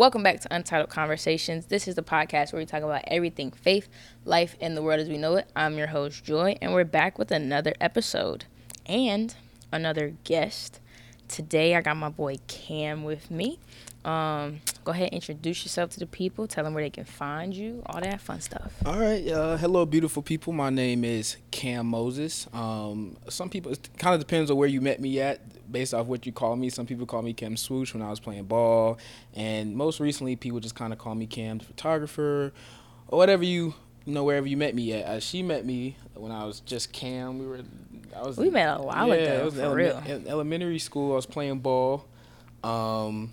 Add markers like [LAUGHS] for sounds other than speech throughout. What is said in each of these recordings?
Welcome back to Untitled Conversations. This is the podcast where we talk about everything faith, life, and the world as we know it. I'm your host, Joy, and we're back with another episode and another guest. Today, I got my boy Cam with me. Um, go ahead, introduce yourself to the people, tell them where they can find you, all that fun stuff. All right, uh, hello, beautiful people. My name is Cam Moses. Um, some people, it kind of depends on where you met me at, based off what you call me. Some people call me Cam Swoosh when I was playing ball, and most recently, people just kind of call me Cam the photographer, or whatever you, you know, wherever you met me at. Uh, she met me when I was just Cam. We were, I was. We met a while yeah, ago, it was for eleme- real. in elementary school. I was playing ball. Um,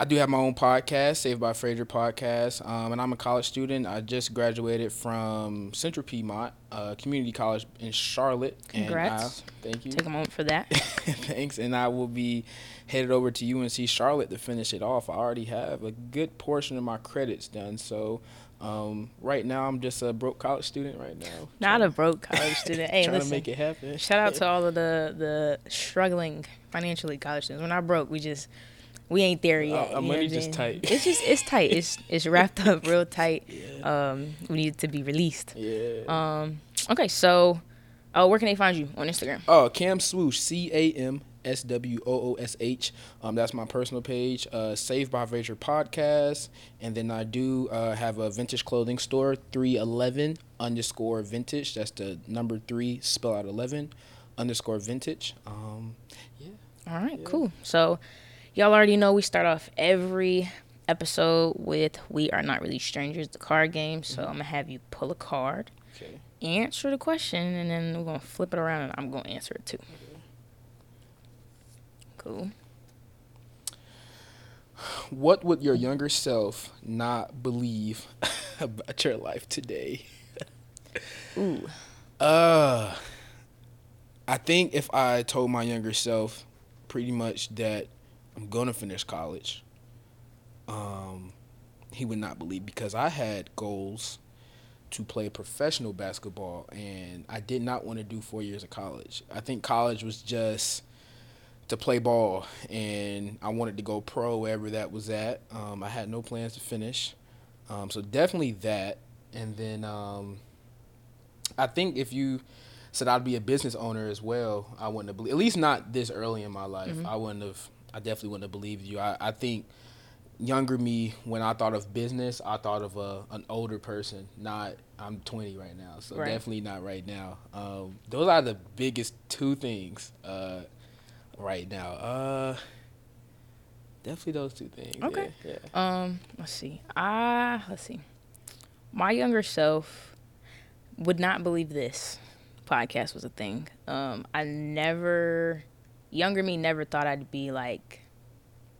I do have my own podcast, Saved by Fraser podcast, um, and I'm a college student. I just graduated from Central Piedmont uh, Community College in Charlotte. Congrats. I, thank you. Take a moment for that. [LAUGHS] Thanks. And I will be headed over to UNC Charlotte to finish it off. I already have a good portion of my credits done. So um, right now, I'm just a broke college student right now. Not a broke college student. [LAUGHS] Hey, trying listen. to make it happen. Shout out to [LAUGHS] all of the the struggling financially college students. We're not broke. We just we ain't there yet. our you money just tight. It's just it's tight. It's it's wrapped up real [LAUGHS] tight. Yeah. Um, we need it to be released. yeah. Um, okay, so uh, where can they find you on Instagram? Oh, Cam Swoosh, C A M S W O O S H. Um, that's my personal page. Uh, Saved by Fraser podcast, and then I do uh, have a vintage clothing store, three eleven underscore vintage. That's the number three, spell out eleven underscore vintage. Um, yeah. All right, Yeah. cool. So y'all already know we start off every episode with "We Are Not Really Strangers," the card game. So I'm gonna have you pull a card, Okay. answer the question, and then we're gonna flip it around, and I'm gonna answer it too. Cool. [SIGHS] What would your younger self not believe [LAUGHS] about your life today? [LAUGHS] Ooh. Uh, I think if I told my younger self pretty much that I'm gonna finish college, um, he would not believe because I had goals to play professional basketball and I did not want to do four years of college. I think college was just to play ball and I wanted to go pro wherever that was at. Um, I had no plans to finish. Um, so definitely that. And then um, I think if you said I'd be a business owner as well, I wouldn't have believed, at least not this early in my life. Mhm. I wouldn't have, I definitely wouldn't have believed you. I, I think younger me, when I thought of business, I thought of a, an older person, not, I'm 20 right now. So Right. definitely not right now. Um, those are the biggest two things uh, right now. Uh, definitely those two things. Okay. Yeah. yeah. Um, let's see. Ah, let's see. My younger self would not believe this podcast was a thing. Um, I never, younger me never thought I'd be like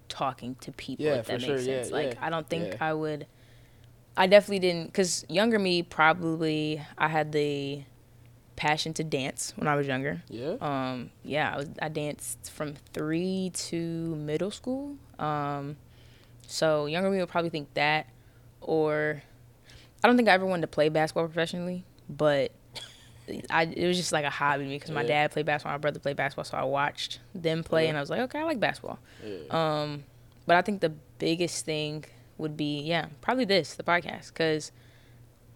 talking to people. Yeah, if that for makes sure. sense. Yeah, like yeah, I don't think. I would. I definitely didn't, because younger me probably I had the passion to dance when I was younger. Yeah. Um, yeah, I was I danced from three to middle school. Um, so younger me would probably think that, or I don't think I ever wanted to play basketball professionally, but I it was just like a hobby to me because my Yeah. dad played basketball, my brother played basketball, so I watched them play, Yeah. and I was like, okay, I like basketball. yeah. Um, but I think the biggest thing would be yeah, probably this the podcast because.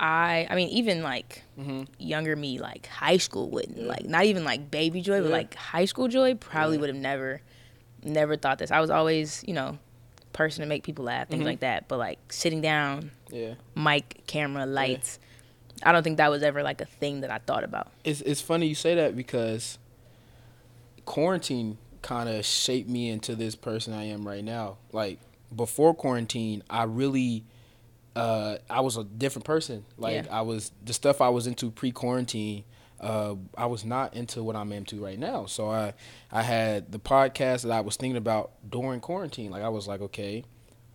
I I mean even like hmm younger me, like high school wouldn't. Like not even like baby joy, but like high school joy probably would have never never thought this. I was always, you know, person to make people laugh, things Mhm. like that. But like sitting down, Yeah. mic, camera, lights, I don't think that was ever like a thing that I thought about. It's it's funny you say that because quarantine kind of shaped me into this person I am right now. Like before quarantine, I really uh I was a different person. Like Yeah. I was the stuff I was into pre-quarantine uh, I was not into what I'm into right now. So I, I had the podcast that I was thinking about during quarantine. Like I was like, okay,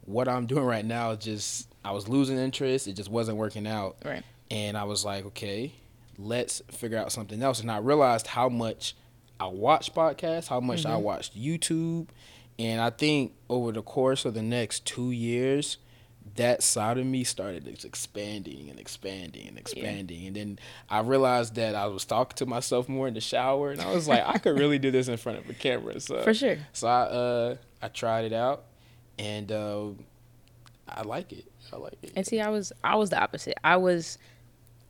what I'm doing right now just I was losing interest. It just wasn't working out. Right. And I was like, okay, let's figure out something else. And I realized how much I watched podcasts, how much I Mhm. watched YouTube, and I think over the course of the next two years, that side of me started expanding and expanding and expanding. And then I realized that I was talking to myself more in the shower, and I was like, I could [LAUGHS] really do this in front of a camera. So For sure. so I uh I tried it out, and uh, I like it. I like it. And see, I was I was the opposite. I was,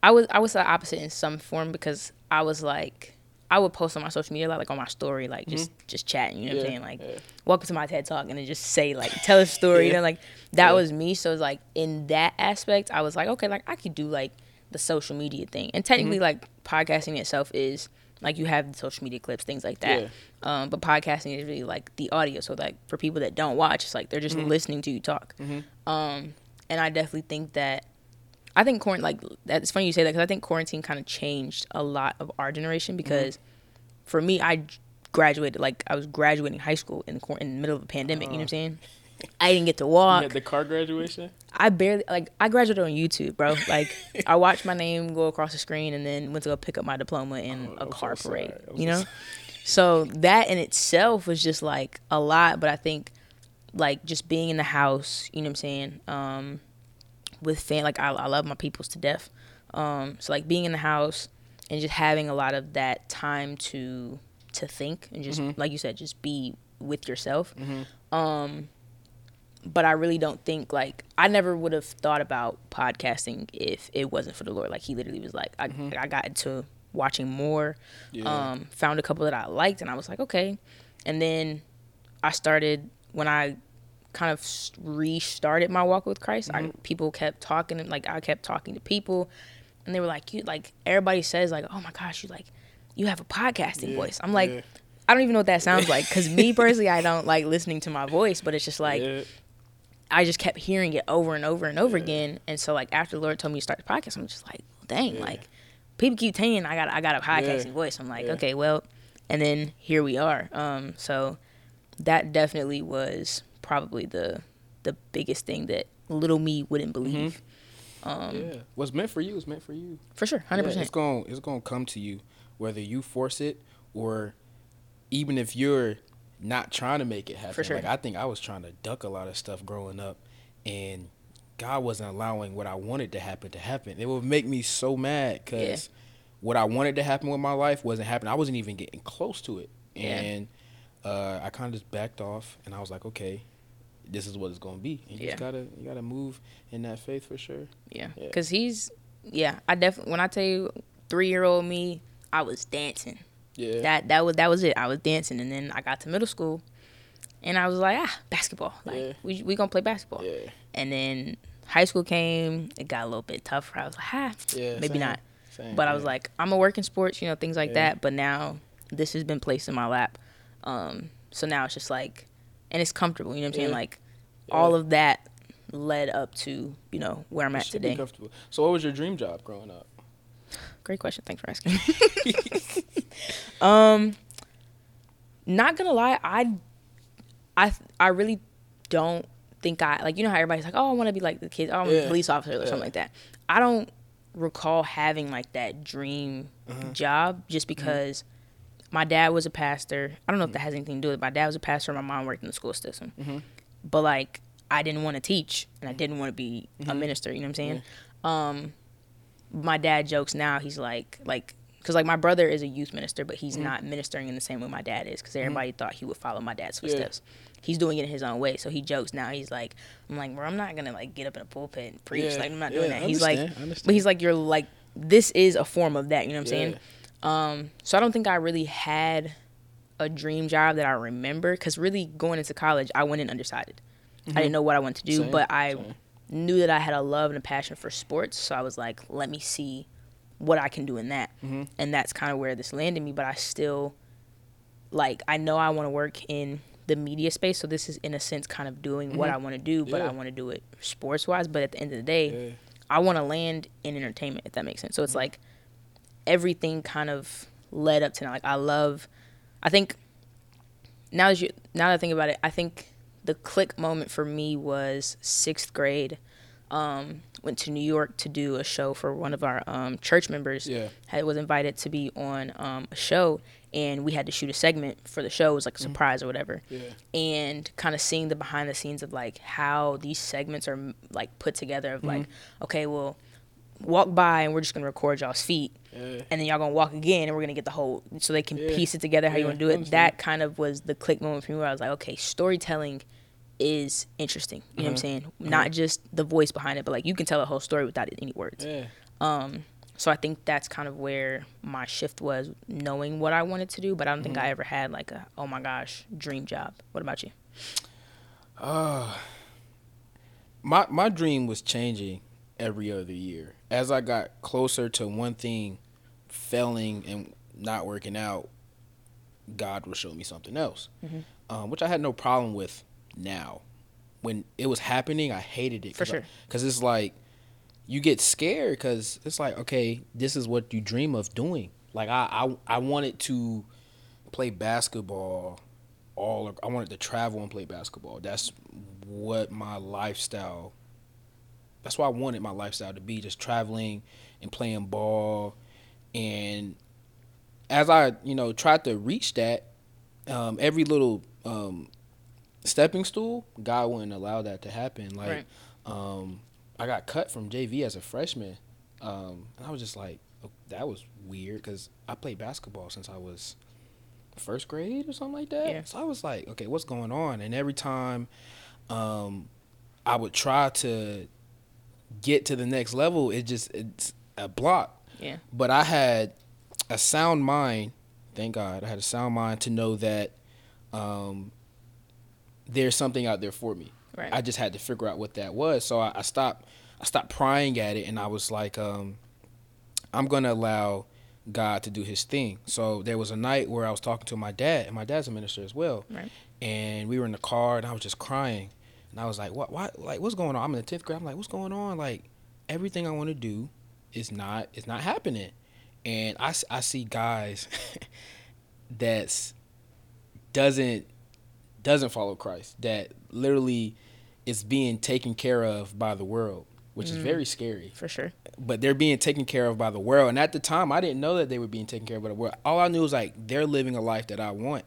I was I was the opposite in some form because I was like. I would post on my social media, like on my story, like just just chatting. You know what I'm saying? Like, yeah. welcome to my TED talk, and then just say like, tell a story. You know, like that Yeah. was me. So it's like in that aspect, I was like, okay, like I could do like the social media thing, and technically, Mm-hmm. like podcasting itself is like you have the social media clips, things like that. Yeah. Um, but podcasting is really like the audio. So like for people that don't watch, it's like they're just Mm-hmm. listening to you talk. Um, and I definitely think that I think quarantine like that. It's funny you say that because I think quarantine kind of changed a lot of our generation Mm-hmm. because for me, I graduated like I was graduating high school in the quar- in the middle of a pandemic. you know what I'm saying? I didn't get to You walk. had the car graduation. I barely like I graduated on YouTube, bro. Like I watched my name go across the screen and then went to go pick up my diploma in Oh, a I'm so car parade. You so know? So that in itself was just like a lot, but I think like just being in the house, you know what I'm saying? Um with fan like I, I love my peoples to death. Um so like being in the house and just having a lot of that time to to think and just like you said just be with yourself. Um but I really don't think like I never would have thought about podcasting if it wasn't for the Lord. Like he literally was like I, I got into watching more, Yeah. um, found a couple that I liked, and I was like okay, and then I started when I kind of restarted my walk with Christ. I, people kept talking, and like I kept talking to people, and they were like you like everybody says like oh my gosh you like you have a podcasting Yeah, voice. I'm like. yeah. I don't even know what that sounds like because me [LAUGHS] personally, I don't like listening to my voice, but it's just like yeah. I just kept hearing it over and over and over again. And so like after the Lord told me to start the podcast, I'm just like, dang, like people keep saying I got I got a podcasting voice. I'm like, okay, well, and then here we are. Um, so that definitely was probably the the biggest thing that little me wouldn't believe. Um, yeah. What's meant for you is meant for you. For sure, hundred Yeah, percent. It's going it's going to come to you whether you force it or even if you're not trying to make it happen. For sure. Like I think I was trying to duck a lot of stuff growing up and God wasn't allowing what I wanted to happen to happen. It would make me so mad cuz what I wanted to happen with my life wasn't happening. I wasn't even getting close to it. Yeah. And uh, I kind of just backed off and I was like, okay, this is what it's going to be. And you Yeah. just got to you got to move in that faith for sure. Yeah, Yeah. because he's yeah. I definitely when I tell you three year old me, I was dancing. Yeah. that that was that was it. I was dancing, and then I got to middle school, and I was like, ah, basketball. Like Yeah. we we gonna play basketball. yeah. And then high school came, it got a little bit tougher. I was like, ah, Yeah. maybe same, not. same, But I was like, I'm gonna work in sports, you know, things like Yeah. that. But now this has been placed in my lap, um, so now it's just like, and it's comfortable. You know what I'm saying? Yeah. Like all of that led up to you know where I'm You at today. comfortable. So, what was your dream job growing up? Great question. Thanks for asking. [LAUGHS] um, not gonna lie, I, I, I really don't think I like. You know how everybody's like, oh, I want to be like the kids. Oh, I want to be a police officer or Yeah. something like that. I don't recall having like that dream Uh-huh. job just Mm-hmm. My dad was a pastor. I don't know if that has anything to do with it. My dad was a pastor. My mom worked in the school system, Mhm. but like I didn't want to teach and I Mm-hmm. didn't want to be a minister. You know what I'm saying? Um, my dad jokes now. He's like, like, because like my brother is a youth minister, but Mm-hmm. he's not ministering in the same way my dad is. Because everybody thought he would follow my dad's footsteps. He's doing it in his own way. So he jokes now. He's like, I'm like, bro, I'm not gonna like get up in a pulpit and preach. Yeah, Like I'm not yeah, doing that. He's like, understand, I understand. but he's like, you're like, this is a form of that. You know what I'm Yeah. saying? Um, so I don't think I really had a dream job that I remember. Because really going into college, I went in undecided. I didn't know what I wanted to do, Mm-hmm. Same, but I same. knew that I had a love and a passion for sports. So I was like, let me see what I can do in that. Mm-hmm. And that's kind of where this landed me. But I still, like, I know I want to work in the media space. So this is, in a sense, kind of doing what I want to do, but I Mm-hmm. Want to do it sports wise. But at the end of the day, Yeah. I want to land in entertainment, if that makes sense. So it's like everything kind of led up to now. Like I love, I think now that you now that I think about it, I think the click moment for me was sixth grade. Um, went to New York to do a show for one of our um, church members. Yeah. Had was invited to be on um, a show, and we had to shoot a segment for the show. It was like a surprise or whatever Yeah. and kind of seeing the behind the scenes of like how these segments are like put together of like okay well walk by and we're just gonna record y'all's feet Yeah. and then y'all gonna walk again and we're gonna get the whole so they can Yeah. piece it together how you want to do it that kind of was the click moment for me where i was like okay storytelling is interesting. You know what I'm Mhm. saying? Not just the voice behind it, but like you can tell a whole story without any words. Yeah. Um, so I think that's kind of where my shift was, knowing what I wanted to do. But I don't think I ever had like a oh my gosh dream job. What about you? Uh, my my dream was changing every other year. As I got closer to one thing failing and not working out, God will show me something else, Mhm. um, which I had no problem with now. When it was happening, I hated it For sure. because it's like you get scared because it's like okay, this is what you dream of doing. Like I I, I wanted to play basketball all I wanted to travel and play basketball. That's what my lifestyle that's what I wanted my lifestyle to be, just traveling and playing ball and as I, you know, tried to reach that, um, every little um, stepping stool, God wouldn't allow that to happen. Like, Right. um, I got cut from JV as a freshman, um, and I was just like, oh, that was weird because I played basketball since I was first grade or something like that. Yeah. So I was like, okay, what's going on? And every time um, I would try to get to the next level, it just it's a block. Yeah. But I had a sound mind. Thank God, I had a sound mind to know that um, there's something out there for me. Right. I just had to figure out what that was. So I, I stopped. I stopped prying at it, and I was like, um, I'm gonna allow God to do His thing. So there was a night where I was talking to my dad, and my dad's a minister as well. Right. And we were in the car, and I was just crying, and I was like, "What? Why? Like, what's going on?" I'm in the tenth grade. I'm like, "What's going on?" Like, everything I want to do is not is not happening, and I, I see guys [LAUGHS] that's doesn't doesn't follow Christ that literally is being taken care of by the world, which is Mm. very scary For sure. but they're being taken care of by the world. And at the time, I didn't know that they were being taken care of by the world. All I knew was like they're living a life that I want.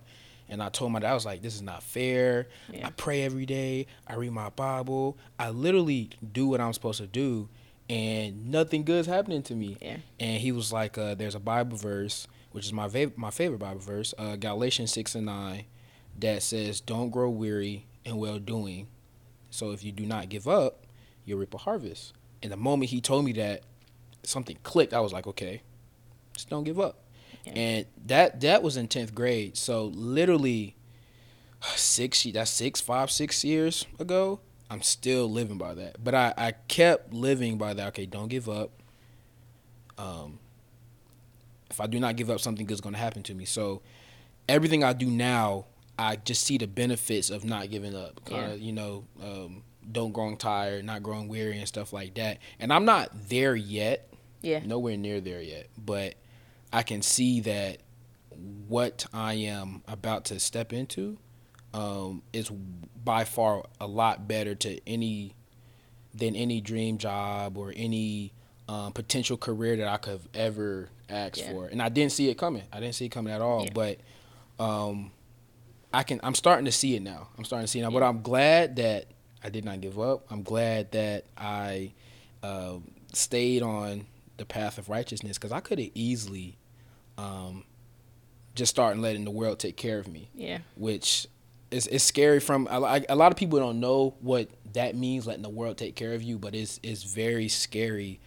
And I told my dad, I was like, this is not fair. Yeah. I pray every day. I read my Bible. I literally do what I'm supposed to do. And nothing good's happening to me. Yeah. And he was like, uh, there's a Bible verse, which is my, va- my favorite Bible verse, uh, Galatians 6 and 9, that says, don't grow weary in well doing. So if you do not give up, you'll reap a harvest. And the moment he told me that, something clicked. I was like, okay, just don't give up. Yeah. And that that was in tenth grade. So literally six that's six, five, six years ago. I'm still living by that. But I, I kept living by that. Okay, don't give up. Um if I do not give up, something good's gonna happen to me. So everything I do now, I just see the benefits of not giving up. Kind of, you know, um, don't growing tired, not growing weary, and stuff like that. And I'm not there yet, Yeah. nowhere near there yet, but I can see that what I am about to step into um, is by far a lot better to any than any dream job or any um, potential career that I could have ever asked Yeah. for. And I didn't see it coming. I didn't see it coming at all. Yeah. But um, I can. I'm starting to see it now. I'm starting to see it now. But I'm glad that I did not give up. I'm glad that I uh, stayed on the path of righteousness because I could have easily um, just starting letting the world take care of me Yeah. which is is scary from a, lot of people don't know what that means letting the world take care of you but it's it's very scary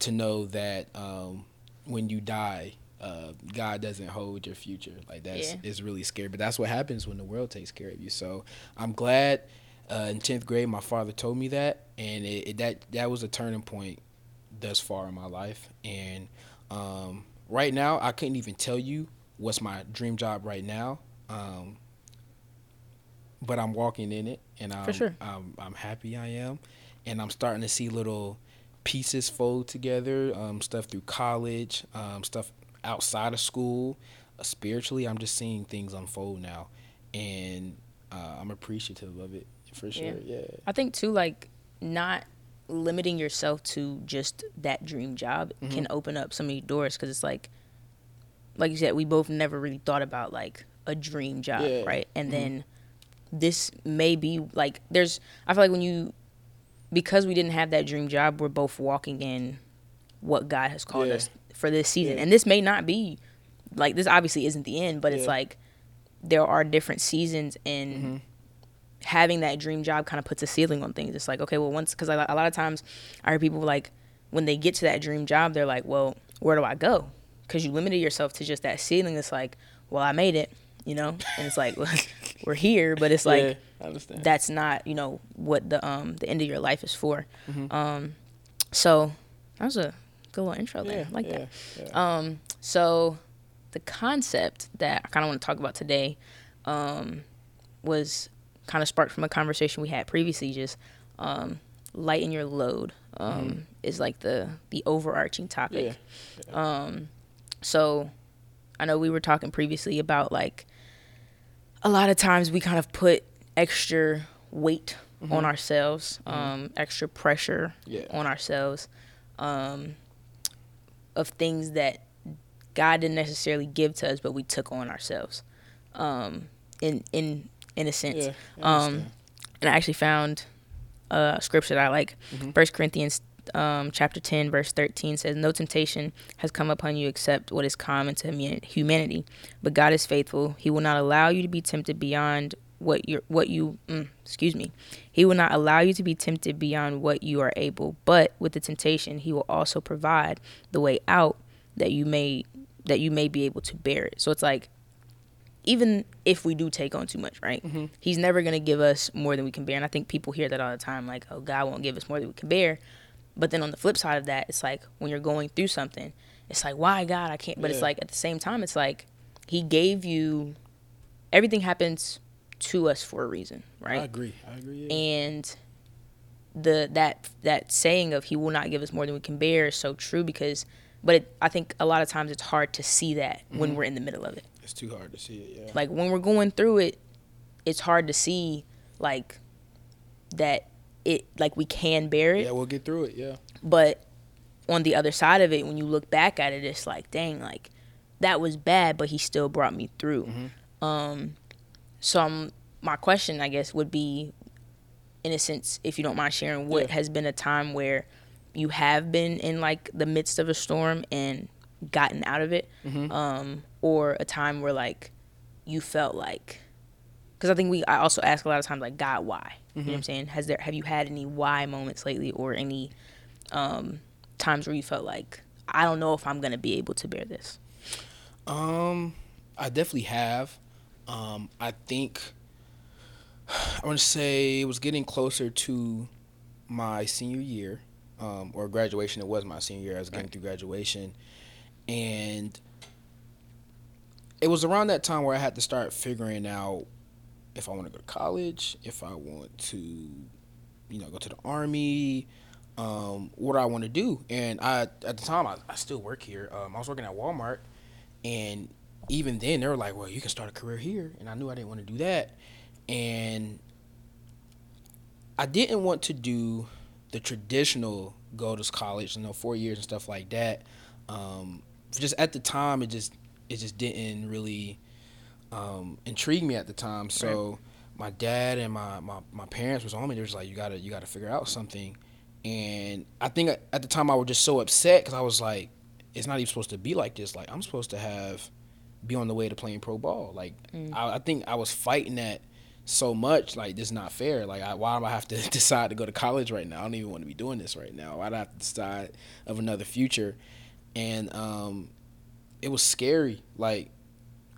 to know that um, when you die uh, God doesn't hold your future like that's Yeah. it's really scary but that's what happens when the world takes care of you so I'm glad uh, in 10th grade my father told me that and it, it, that that was a turning point thus far in my life and um, right now I couldn't even tell you what's my dream job right now um, but I'm walking in it, and I'm, sure. I'm I'm happy I am, and I'm starting to see little pieces fold together. Um, stuff through college, um, stuff outside of school, uh, spiritually. I'm just seeing things unfold now, and uh, I'm appreciative of it for sure. Yeah, I think too, like not limiting yourself to just that dream job Mm-hmm. can open up so many doors because it's like, like you said, we both never really thought about like a dream job, Yeah. right? And then this may be like there's. I feel like when you because we didn't have that dream job, we're both walking in what God has called Yeah. us for this season, Yeah. and this may not be like this. Obviously, isn't the end, but it's like there are different seasons and Mm-hmm. Having that dream job kind of puts a ceiling on things. It's like, okay, well, once, because a lot of times I hear people like, when they get to that dream job, they're like, well, where do I go? Because you limited yourself to just that ceiling. It's like, well, I made it, you know? And it's like, [LAUGHS] well, we're here, but it's like, yeah, that's not, you know, what the um the end of your life is for. Mm-hmm. Um, so that was a good little intro there. Yeah, I like yeah, that. yeah. Um, so the concept that I kind of want to talk about today um, was kind of sparked from a conversation we had previously. Just um, lighten your load um, Mhm. is like the the overarching topic. Yeah. Um, so I know we were talking previously about like a lot of times we kind of put extra weight on Mhm. ourselves, Mhm. um, extra pressure Yeah. on ourselves um, of things that God didn't necessarily give to us, but we took on ourselves. Um, in in in a sense, Yeah, um, and I actually found a scripture that I like. Mhm. First Corinthians um, chapter ten verse thirteen says, "No temptation has come upon you except what is common to humanity, but God is faithful. He will not allow you to be tempted beyond what you what you mm, excuse me. He will not allow you to be tempted beyond what you are able, but with the temptation, He will also provide the way out that you may that you may be able to bear it. So it's like." Even if we do take on too much, right? Mhm. He's never going to give us more than we can bear. And I think people hear that all the time like, oh, God won't give us more than we can bear. But then on the flip side of that, it's like when you're going through something, it's like, why, God? I can't. But it's like at the same time, it's like He gave you everything happens to us for a reason, right? I agree. I agree. Yeah. And the that that saying of He will not give us more than we can bear is so true because, but it, I think a lot of times it's hard to see that when Mhm. we're in the middle of it it's too hard to see it. Yeah. like when we're going through it it's hard to see like that it like we can bear it yeah, we'll get through it. Yeah. but on the other side of it when you look back at it it's like dang like that was bad but he still brought me through Mhm. um so I'm, my question i guess would be in a sense if you don't mind sharing what Yeah. has been a time where you have been in like the midst of a storm and gotten out of it Mhm. um, or a time where like you felt like because I think we I also ask a lot of times like God why you know what I'm Mhm. saying has there have you had any why moments lately or any um, times where you felt like I don't know if I'm gonna be able to bear this Um, I definitely have. Um, I think I want to say it was getting closer to my senior year, um, or graduation. It was my senior year. I was getting Right. through graduation, and it was around that time where I had to start figuring out if I want to go to college, if I want to, you know, go to the army, um, what I want to do. And I, at the time, I, I still work here. Um, I was working at Walmart, and even then, they were like, "Well, you can start a career here," and I knew I didn't want to do that, and I didn't want to do the traditional go to college, you know, four years and stuff like that. Um, just at the time, it just it just didn't really um, intrigue me at the time. So my dad and my, my, my parents was on me. They was like, "You gotta you gotta figure out something." And I think at the time I was just so upset because I was like, "It's not even supposed to be like this. Like I'm supposed to have be on the way to playing pro ball. Like Mm. I, I think I was fighting that so much. Like this is not fair. Like I, why do I have to [LAUGHS] decide to go to college right now? I don't even want to be doing this right now. Why do I have to decide of another future? And um, it was scary. Like,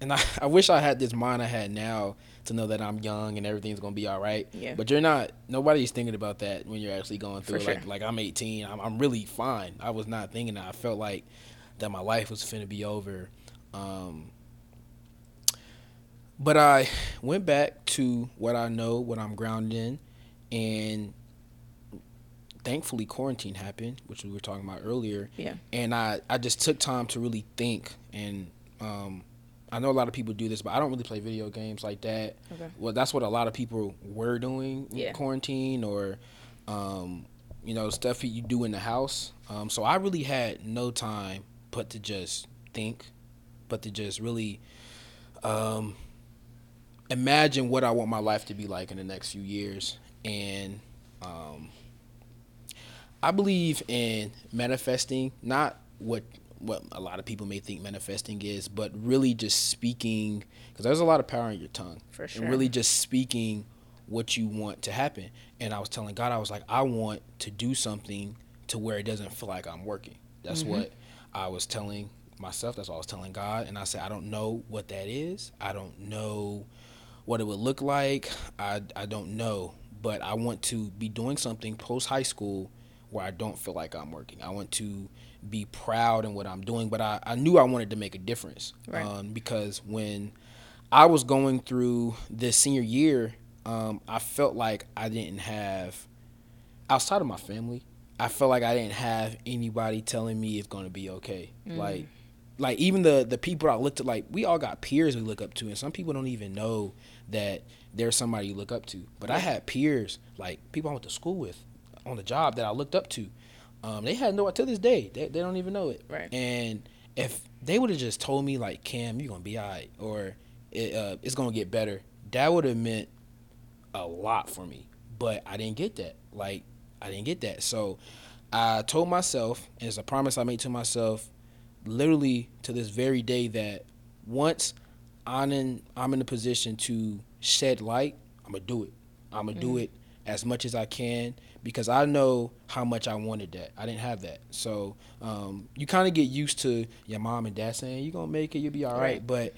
and [LAUGHS] I, I wish I had this mind I had now to know that I'm young and everything's gonna be all right. Yeah. But you're not. Nobody's thinking about that when you're actually going through. For it. Like, sure. like I'm 18. I'm, I'm really fine. I was not thinking that. I felt like that my life was finna be over. Um, but I went back to what I know, what I'm grounded in, and thankfully quarantine happened, which we were talking about earlier. Yeah. And I, I just took time to really think and um, I know a lot of people do this, but I don't really play video games like that. Okay. Well, that's what a lot of people were doing in Yeah. quarantine or, um, you know, stuff you do in the house. Um, so I really had no time but to just think, but to just really um, imagine what I want my life to be like in the next few years. And um, I believe in manifesting, not what what a lot of people may think manifesting is, but really just speaking because there's a lot of power in your tongue. For sure. And really just speaking what you want to happen. And I was telling God, I was like, I want to do something to where it doesn't feel like I'm working. That's Mm-hmm. what I was telling myself. That's what I was telling God. And I said, I don't know what that is. I don't know what it would look like. I, I don't know. But I want to be doing something post high school where I don't feel like I'm working. I want to be proud in what I'm doing. But I, I knew I wanted to make a difference. Right. Um, because when I was going through this senior year, um, I felt like I didn't have, outside of my family, I felt like I didn't have anybody telling me it's going to be okay. Like, like even the the people I looked at, like we all got peers we look up to, and some people don't even know that there's somebody you look up to. But I had peers, like people I went to school with, on the job that I looked up to. Um, they had no to this day. They, they don't even know it. Right. And if they would have just told me like Cam, you're gonna be alright, or it, uh, it's gonna get better, that would have meant a lot for me. But I didn't get that. Like I didn't get that. So I told myself, and it's a promise I made to myself, literally to this very day, that once I'm in I'm in a position to shed light, I'm gonna do it. I'm gonna do it as much as I can because I know how much I wanted that. I didn't have that. So um, you kind of get used to your mom and dad saying you're gonna make it, you'll be all right. But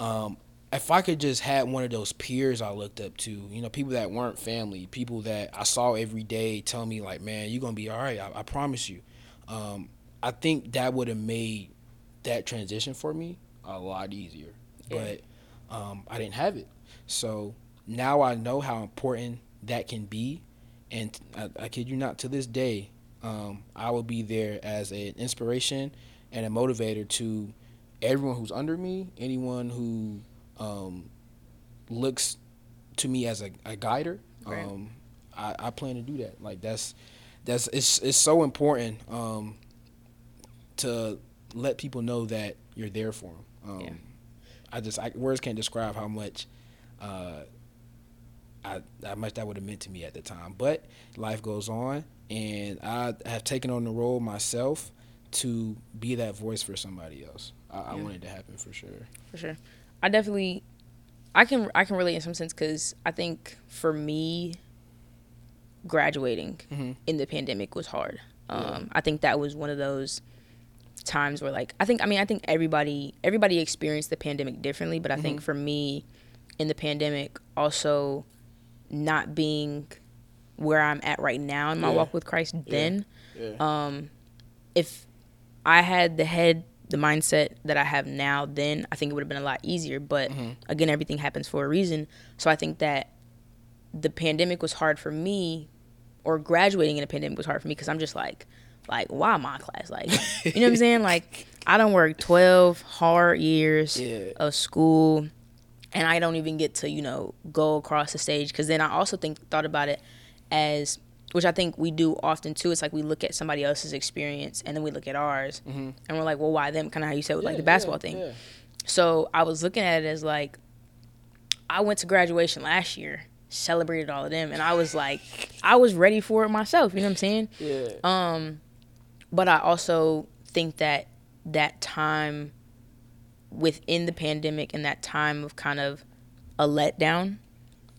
um, if I could just have one of those peers I looked up to, you know, people that weren't family, people that I saw every day tell me like, man, you're gonna be all right. I, I promise you. Um, I think that would have made that transition for me a lot easier. Yeah. But um, I didn't have it. So now I know how important that can be. And I, I kid you not, to this day, um, I will be there as an inspiration and a motivator to everyone who's under me, anyone who um, looks to me as a, a guider. Right. Um, I, I plan to do that. Like that's that's it's it's so important um, to let people know that you're there for them. Um, Yeah. I just I, words can't describe how much uh, I how much that would have meant to me at the time. But life goes on, and I have taken on the role myself to be that voice for somebody else. I, I Yeah. want it to happen for sure. for sure. I definitely, I can I can relate in some sense because I think for me, graduating Mhm. in the pandemic was hard. Um, Yeah. I think that was one of those times where like I think I mean I think everybody everybody experienced the pandemic differently, but I think for me, in the pandemic, also not being where I'm at right now in my Yeah. walk with Christ, then Yeah. um, if I had the head, the mindset that I have now, then I think it would have been a lot easier. But Mhm. again, everything happens for a reason. So I think that the pandemic was hard for me, or graduating in a pandemic was hard for me because I'm just like, like, why my class? Like, you know what I'm saying? [LAUGHS] Like, I don't work 12 hard years Yeah. of school and I don't even get to, you know, go across the stage. Because then I also think, thought about it as, which I think we do often too. It's like we look at somebody else's experience and then we look at ours Mhm. and we're like, well, why them? Kind of how you said with like the basketball yeah, thing. yeah. So I was looking at it as like, I went to graduation last year, celebrated all of them, and I was like, I was ready for it myself. You know what I'm saying? Yeah. Um, but I also think that that time within the pandemic and that time of kind of a letdown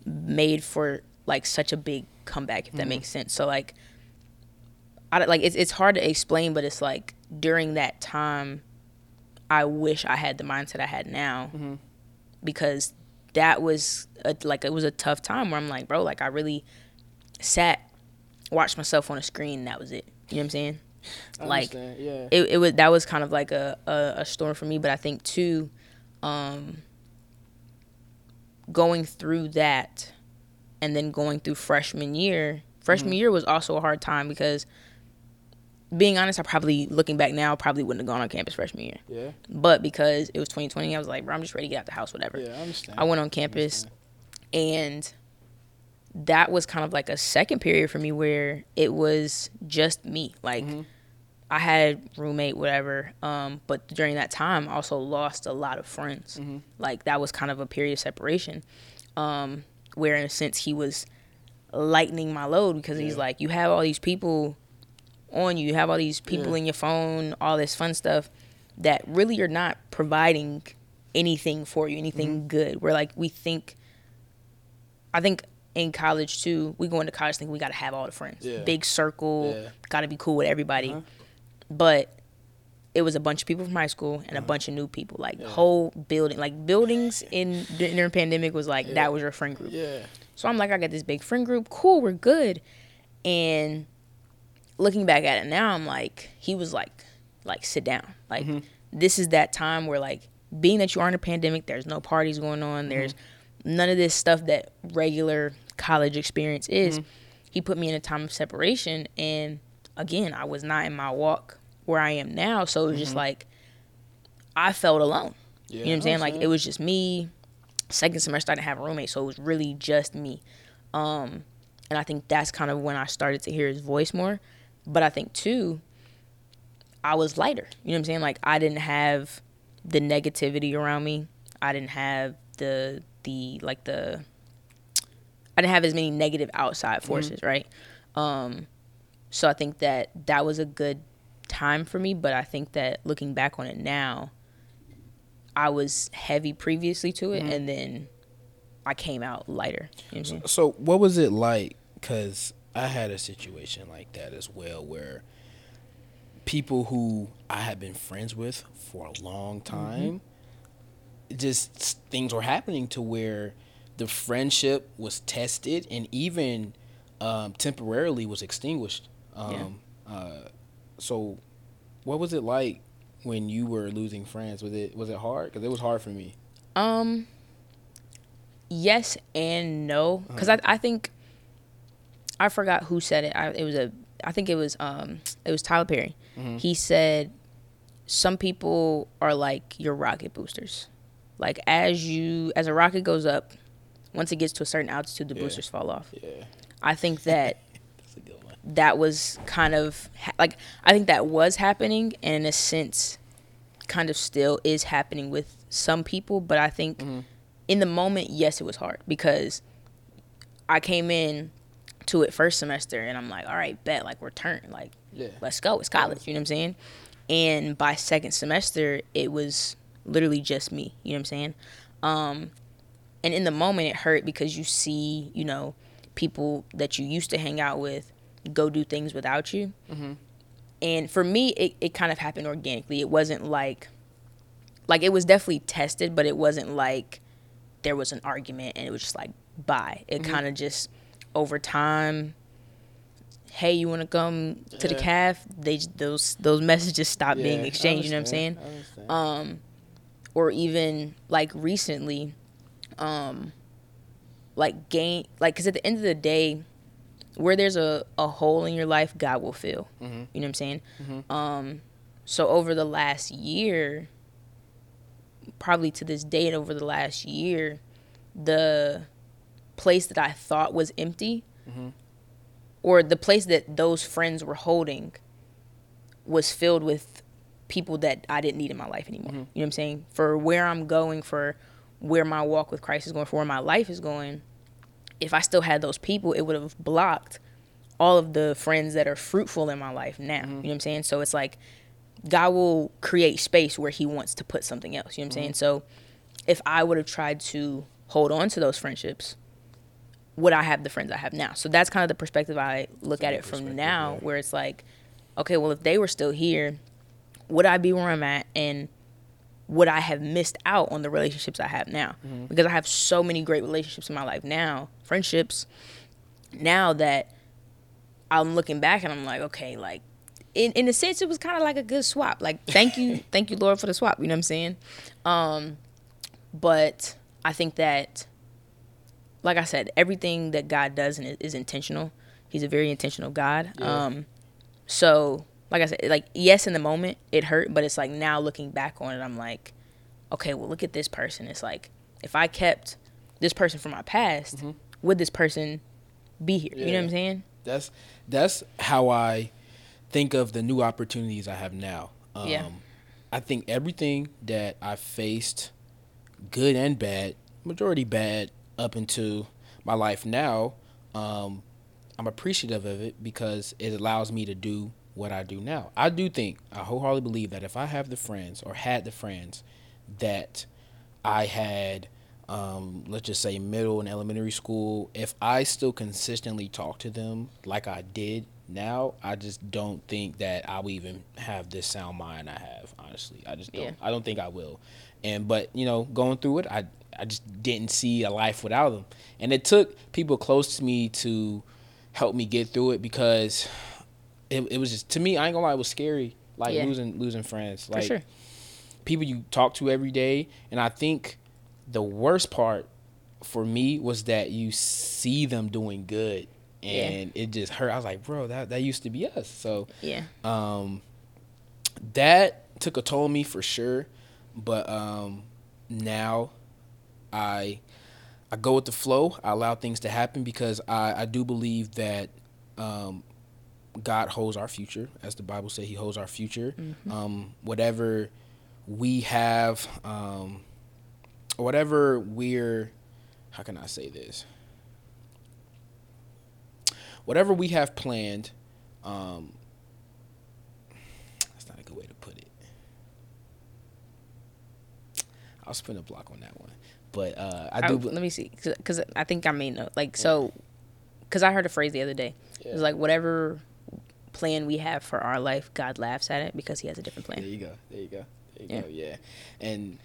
made for like such a big comeback, if that Mm-hmm. makes sense. So like, I don't- like it's it's hard to explain, but it's like during that time, I wish I had the mindset I had now Mhm. because that was a, like it was a tough time where I'm like, bro, like I really sat, watched myself on a screen, and that was it. You know what I'm saying? I like, yeah. it, it was that was kind of like a, a, a storm for me but i think too um going through that and then going through freshman year freshman year was also a hard time because being honest i probably looking back now probably wouldn't have gone on campus freshman year yeah. but because it was 2020 i was like bro i'm just ready to get out the house whatever Yeah. I understand. i went on campus and that was kind of like a second period for me where it was just me like Mhm. I had roommate whatever um, but during that time i also lost a lot of friends Mhm. like that was kind of a period of separation um, where in a sense he was lightening my load because he's like you have all these people on you you have all these people Yeah. in your phone all this fun stuff that really are not providing anything for you anything Mm-hmm. good where like we think I think in college too, we go into college thinking we got to have all the friends, Yeah. big circle, Yeah. got to be cool with everybody. Uh-huh. But it was a bunch of people from high school and a uh-huh. bunch of new people, like whole building, like buildings in during the pandemic was like that was your friend group. Yeah. So I'm like, I got this big friend group. Cool, we're good. And looking back at it now, I'm like, he was like, like sit down. Like mm-hmm. this is that time where like being that you are in a pandemic, there's no parties going on. Mm-hmm. There's none of this stuff that regular college experience is. Mm-hmm. He put me in a time of separation, and again, I was not in my walk where I am now. So it was just like I felt alone. Yeah. You know what I'm saying? Like it was just me. Second semester I didn't have a roommate, so it was really just me. Um, and I think that's kind of when I started to hear his voice more. But I think too, I was lighter. You know what I'm saying? Like I didn't have the negativity around me. I didn't have the the like the I didn't have as many negative outside forces, right? Um, so I think that that was a good time for me. But I think that looking back on it now, I was heavy previously to it, and then I came out lighter. You know what So what was it like? Because I had a situation like that as well, where people who I had been friends with for a long time, just things were happening to where the friendship was tested and even um, temporarily was extinguished. Um, uh, so, what was it like when you were losing friends? Was it was it hard? Because it was hard for me. Um. Yes and no, because I I think I forgot who said it. I, it was a I think it was um it was Tyler Perry. He said some people are like your rocket boosters. Like as you as a rocket goes up, once it gets to a certain altitude, the Yeah. boosters fall off. Yeah, I think that that's a good one. That was kind of ha- like I think that was happening, and in a sense, kind of still is happening with some people. But I think in the moment, yes, it was hard because I came in to it first semester, and I'm like, all right, bet, like we're turned, like Yeah. let's go, it's college. You know what I'm saying? And by second semester, it was literally just me. You know what I'm saying? Um, and in the moment, it hurt because you see, you know, people that you used to hang out with go do things without you. And for me, it, it kind of happened organically. It wasn't like, like it was definitely tested, but it wasn't like there was an argument and it was just like bye. It kind of just over time. Hey, you want to come to the calf? They those those messages stopped being Yeah, I exchanged. You know what I'm saying? understand, I understand. um, or even like recently, um, like gain like because at the end of the day, where there's a, a hole in your life, God will fill. Mhm. You know what I'm saying? Mhm. Um, so over the last year, probably to this date, over the last year, the place that I thought was empty, Mhm. or the place that those friends were holding, was filled with people that I didn't need in my life anymore. You know what I'm saying? For where I'm going, for where my walk with Christ is going, for where my life is going, if I still had those people, it would have blocked all of the friends that are fruitful in my life now. You know what I'm saying? So it's like God will create space where he wants to put something else. You know what I'm saying? So if I would have tried to hold on to those friendships, would I have the friends I have now? So that's kind of the perspective I look a at it from now, yeah. where it's like, okay, well, if they were still here, would I be where I'm at? And would I have missed out on the relationships I have now? Mm-hmm. Because I have so many great relationships in my life now, friendships, now that I'm looking back and I'm like, okay, like in in a sense, it was kind of like a good swap. Like, thank you, [LAUGHS] thank you, Lord, for the swap. You know what I'm saying? Um, but I think that, like I said, everything that God does is, is intentional. He's a very intentional God. Yeah. Um, so like I said, like yes, in the moment it hurt, but it's like now looking back on it, I'm like, okay, well look at this person. It's like if I kept this person from my past, would this person be here? You know what I'm Mm-hmm. Saying? That's that's how I think of the new opportunities I have now. Um, Yeah. I think everything that I faced, good and bad, majority bad, up into my life now, um, I'm appreciative of it because it allows me to do what I do now. I do think, I wholeheartedly believe that if I have the friends or had the friends that I had um, let's just say middle and elementary school, if I still consistently talk to them like I did now, I just don't think that I will even have this sound mind I have. Honestly, I just don't. Yeah. I don't think I will. And but you know, going through it, I I just didn't see a life without them, and it took people close to me to help me get through it because it, it was just to me. I ain't gonna lie, it was scary. Like Yeah. losing losing friends. For Like sure. people you talk to every day. And I think the worst part for me was that you see them doing good Yeah. and it just hurt. I was like, bro, that, that used to be us. So Yeah. um, that took a toll on me for sure. But um, now I I go with the flow. I allow things to happen because I, I do believe that um, God holds our future, as the Bible says He holds our future. Um, whatever we have, um, whatever we're, how can I say this? Whatever we have planned, um, that's not a good way to put it. I'll spin a block on that one, but uh, I I do. let me see, because I think I may know. Like, so, because I heard a phrase the other day. It was like, whatever plan we have for our life, God laughs at it because He has a different plan. There you go. There you go. There you Yeah. go. Yeah, and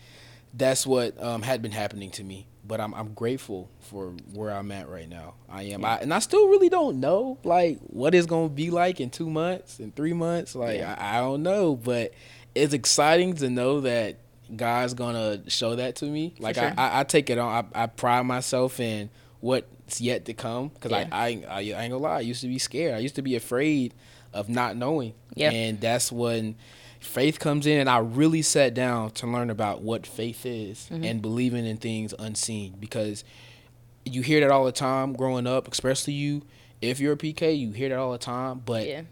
that's what um, had been happening to me. But I'm I'm grateful for where I'm at right now. I am, I, and I still really don't know like what it's gonna be like in two months, in three months. Like Yeah. I, I don't know, but it's exciting to know that God's gonna show that to me. Like sure. I, I, I take it on. I, I pride myself in what's yet to come because Yeah. I, I I I ain't gonna lie. I used to be scared. I used to be afraid of not knowing. Yeah. And that's when faith comes in and I really sat down to learn about what faith is Mm-hmm. and believing in things unseen because you hear that all the time growing up, especially you if you're a PK, you hear that all the time, but Yeah.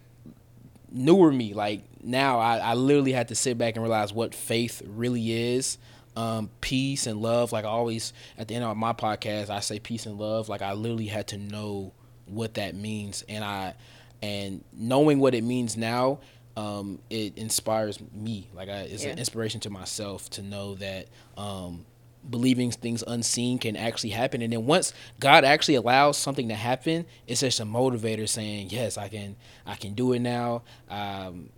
newer me, like now I, I literally had to sit back and realize what faith really is. Um, peace and love. Like I always at the end of my podcast, I say peace and love. Like I literally had to know what that means, and I and knowing what it means now, um, it inspires me. Like I, it's Yeah. an inspiration to myself to know that um, believing things unseen can actually happen. And then once God actually allows something to happen, it's just a motivator saying, "Yes, I can. I can do it now." Um,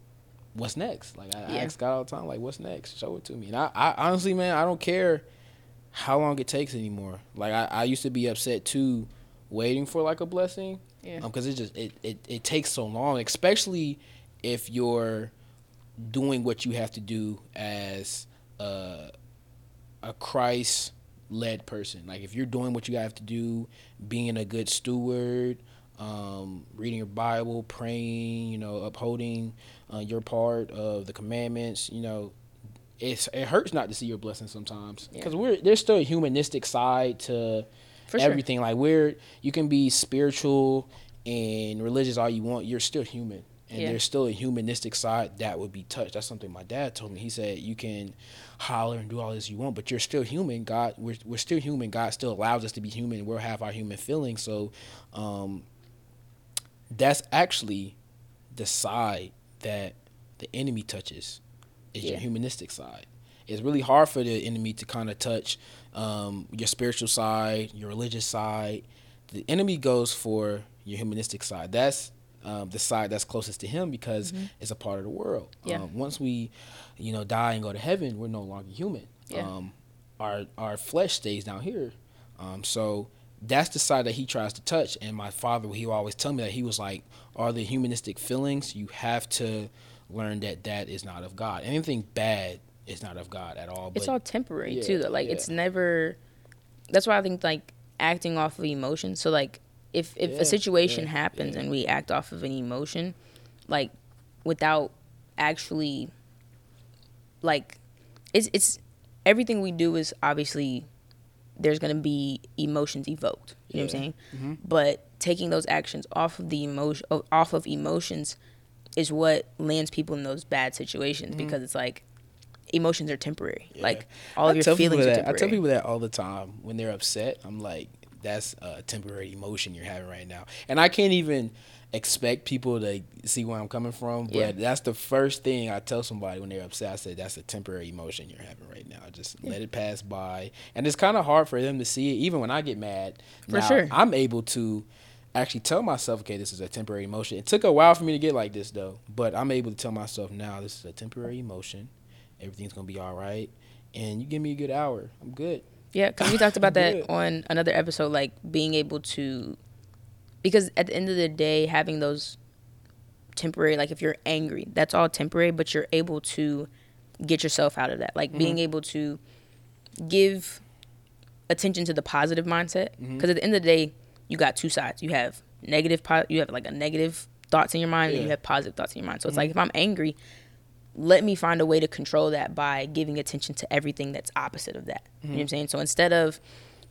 what's next? Like I, I ask God all the time, like, "What's next? Show it to me." And I, I honestly, man, I don't care how long it takes anymore. Like I, I used to be upset too, waiting for like a blessing, Yeah. because it just it, it it takes so long, especially if you're doing what you have to do as a a Christ led person. Like if you're doing what you have to do, being a good steward, um, reading your Bible, praying, you know, upholding uh, your part of the commandments, you know, it's it hurts not to see your blessings sometimes Yeah. because we're there's still a humanistic side to For sure. everything. Like we're you can be spiritual and religious all you want, you're still human. And Yeah. there's still a humanistic side that would be touched. That's something my dad told me. He said you can holler and do all this you want, but you're still human. God, we're we're still human. God still allows us to be human. We'll have our human feelings. So, um, that's actually the side that the enemy touches. Is your humanistic side. It's really hard for the enemy to kind of touch um, your spiritual side, your religious side. The enemy goes for your humanistic side. That's um, the side that's closest to him because it's a part of the world. Mm-hmm. Yeah. Um, once we, you know, die and go to heaven, we're no longer human. Yeah. Um, our our flesh stays down here. Um, so that's the side that he tries to touch. And my father, he always tell me that he was like, "Are the humanistic feelings? You have to learn that that is not of God. Anything bad is not of God at all." it's all temporary yeah, too though like yeah. it's never that's why i think like acting off of emotion so like if if Yeah, a situation happens and we act off of an emotion like without actually like it's it's everything we do is obviously there's going to be emotions evoked you know what i'm saying Mhm. but taking those actions off of the emotion off of emotions is what lands people in those bad situations because it's like emotions are temporary. Yeah. like all of I your feelings are that, temporary I tell people that all the time when they're upset. I'm like, that's a temporary emotion you're having right now, and I can't even expect people to see where I'm coming from, but Yeah. that's the first thing I tell somebody when they're upset. I say that's a temporary emotion you're having right now. Just let it pass by, and it's kind of hard for them to see it. Even when I get mad, For Now, sure. I'm able to actually tell myself, okay, this is a temporary emotion. It took a while for me to get like this though, but I'm able to tell myself now this is a temporary emotion. Everything's gonna be all right, and you give me a good hour, I'm good. Yeah, because we talked [LAUGHS] about that on another episode, like being able to, because at the end of the day, having those temporary, like if you're angry, that's all temporary, but you're able to get yourself out of that. Like being mm-hmm. able to give attention to the positive mindset, mm-hmm. because at the end of the day, you got two sides. You have negative, po- you have like a negative thoughts in your mind, and you have positive thoughts in your mind. So it's like mm-hmm. if I'm angry, let me find a way to control that by giving attention to everything that's opposite of that. You know what I'm saying? So instead of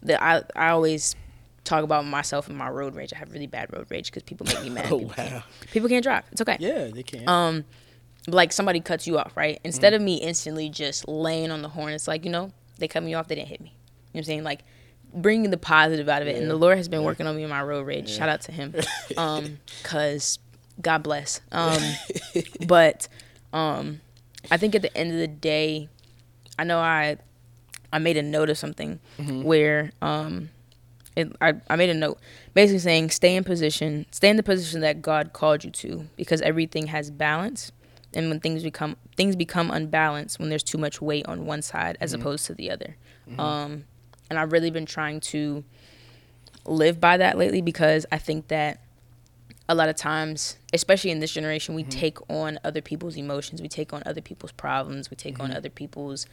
the I I always talk about myself and my road rage. I have really bad road rage because people make me [LAUGHS] mad. Oh, people, wow. can't, people can't drive. It's okay. Yeah, they can. Um, like somebody cuts you off, right? Instead of me instantly just laying on the horn, it's like you know they cut me off, they didn't hit me. You know what I'm saying? Like bringing the positive out of it, and the Lord has been working on me in my road rage. Shout out to Him, [LAUGHS] um, cause God bless. [LAUGHS] Um, but um, I think at the end of the day, I know I I made a note of something where um, it, I, I made a note basically saying stay in position, stay in the position that God called you to, because everything has balance. And when things become things become unbalanced when there's too much weight on one side as opposed to the other. Um, and I've really been trying to live by that lately because I think that a lot of times, especially in this generation, we mm-hmm. take on other people's emotions, we take on other people's problems, we take on mm-hmm. other people's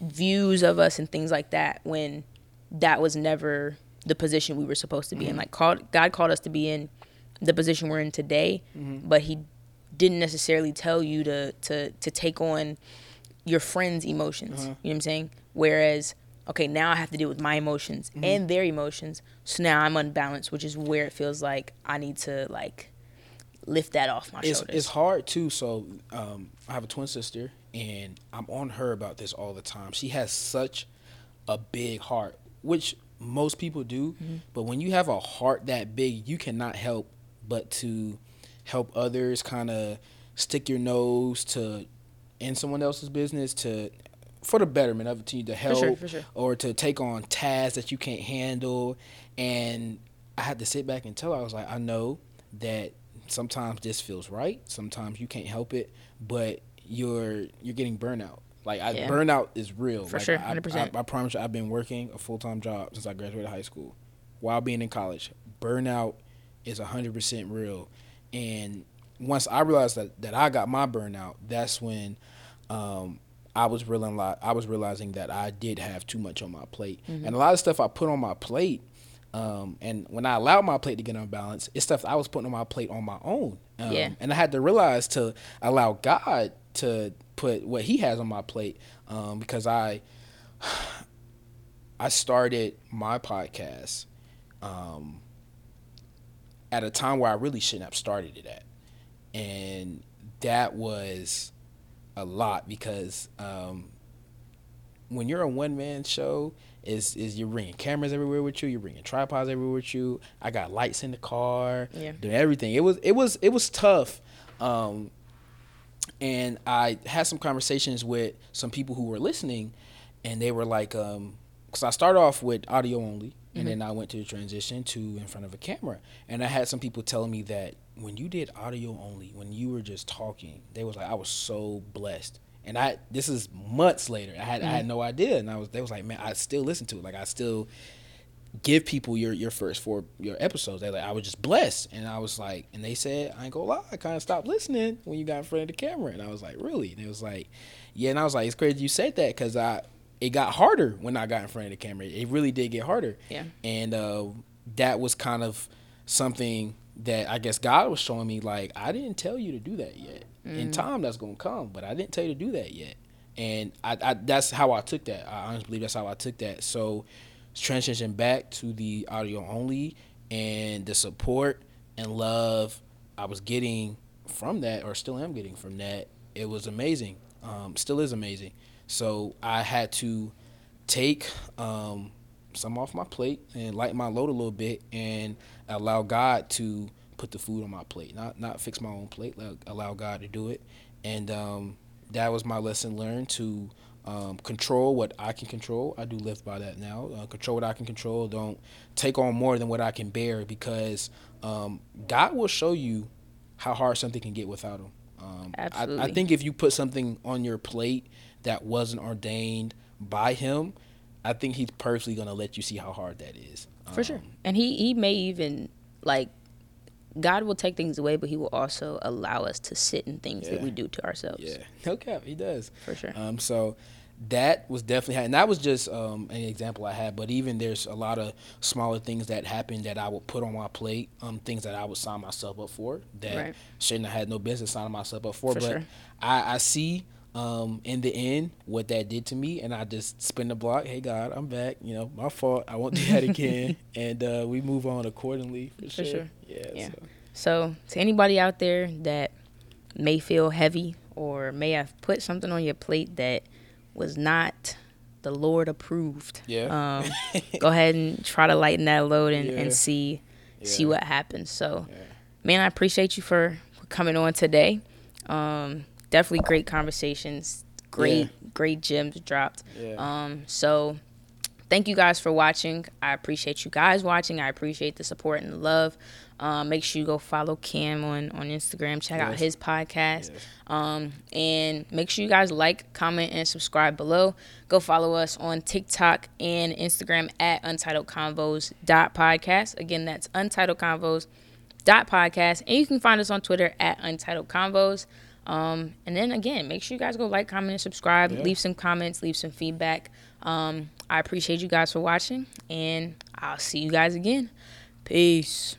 views of us and things like that when that was never the position we were supposed to be in. Mm-hmm. Like called God called us to be in the position we're in today, but he didn't necessarily tell you to to to take on your friends' emotions. You know what I'm saying? Whereas okay, now I have to deal with my emotions and their emotions. So now I'm unbalanced, which is where it feels like I need to like lift that off my it's, shoulders. it's hard too. So um, I have a twin sister, and I'm on her about this all the time. She has such a big heart, which most people do. Mm-hmm. But when you have a heart that big, you cannot help but to help others. Kind of stick your nose to in someone else's business to for the betterment of it to you to help sure, for sure. or to take on tasks that you can't handle and i had to sit back and tell her i was like i know that sometimes this feels right sometimes you can't help it but you're you're getting burnout like I, Yeah. burnout is real For Like, sure, I, 100%. I, I promise you i've been working a full-time job since i graduated high school while being in college burnout is 100% real and once i realized that, that i got my burnout that's when um, I was realizing I was realizing that I did have too much on my plate, Mm-hmm. and a lot of stuff I put on my plate. Um, and when I allowed my plate to get unbalanced, it's stuff I was putting on my plate on my own. Um, Yeah. And I had to realize to allow God to put what He has on my plate, um, because I [SIGHS] I started my podcast um, at a time where I really shouldn't have started it at, and that was a lot because um, when you're a one man show, is is you're bringing cameras everywhere with you, you're bringing tripods everywhere with you. I got lights in the car, Yeah. doing everything. It was it was it was tough, um, and I had some conversations with some people who were listening, and they were like, because I started off with audio only, and mm-hmm. then I went to the transition to in front of a camera, and I had some people telling me that when you did audio only, when you were just talking, they was like, I was so blessed. And I this is months later. I had I had mm-hmm. no idea, and I was they was like, man, I still listen to it. Like I still give people your your first four your episodes. They like I was just blessed, and I was like, and they said I ain't gonna lie, I kind of stopped listening when you got in front of the camera, and I was like, really? And it was like, yeah, and I was like, it's crazy you said that because I it got harder when I got in front of the camera. It really did get harder. Yeah. and uh, that was kind of something that I guess God was showing me like I didn't tell you to do that yet. In time, that's gonna come, but I didn't tell you to do that yet. And I, I that's how I took that. I honestly believe that's how I took that. So transition back to the audio only and the support and love I was getting from that, or still am getting from that. It was amazing. Um, still is amazing. So I had to take um, some off my plate and lighten my load a little bit and allow God to put the food on my plate, not not fix my own plate. Like, allow God to do it, and um, that was my lesson learned to um, control what I can control. I do live by that now. Uh, control what I can control. Don't take on more than what I can bear because um, God will show you how hard something can get without Him. Um, Absolutely. I, I think if you put something on your plate that wasn't ordained by Him, I think He's perfectly going to let you see how hard that is. For sure. Um, And he he may even like God will take things away, but he will also allow us to sit in things that we do to ourselves. Yeah, [LAUGHS] no cap, He does. For sure. Um, so that was definitely, and that was just um, an example I had. But even there's a lot of smaller things that happened that I would put on my plate, um, things that I would sign myself up for that Right. shouldn't have had no business signing myself up for. For but sure. I, I see um, in the end what that did to me, and I just spin the block. Hey God, I'm back. You know, my fault. I won't do that again, [LAUGHS] [LAUGHS] and uh, we move on accordingly. For, For sure. Yeah. Yeah. So. So, to anybody out there that may feel heavy or may have put something on your plate that was not the Lord approved, Yeah. um, [LAUGHS] go ahead and try to lighten that load and, Yeah. and see see what happens. So, Yeah. man, I appreciate you for, for coming on today. Um, definitely great conversations, great great gems dropped. Yeah. Um, so thank you guys for watching. I appreciate you guys watching. I appreciate the support and the love. Um, make sure you go follow Cam on, on Instagram. Check out his podcast. Yes. Um, and make sure you guys like, comment, and subscribe below. Go follow us on TikTok and Instagram at Untitled Convos dot podcast. Again, that's Untitled Convos dot podcast. And you can find us on Twitter at Untitled Convos. Um, and then again, make sure you guys go like, comment, and subscribe. Yeah. Leave some comments, leave some feedback. Um, I appreciate you guys for watching, and I'll see you guys again. Peace.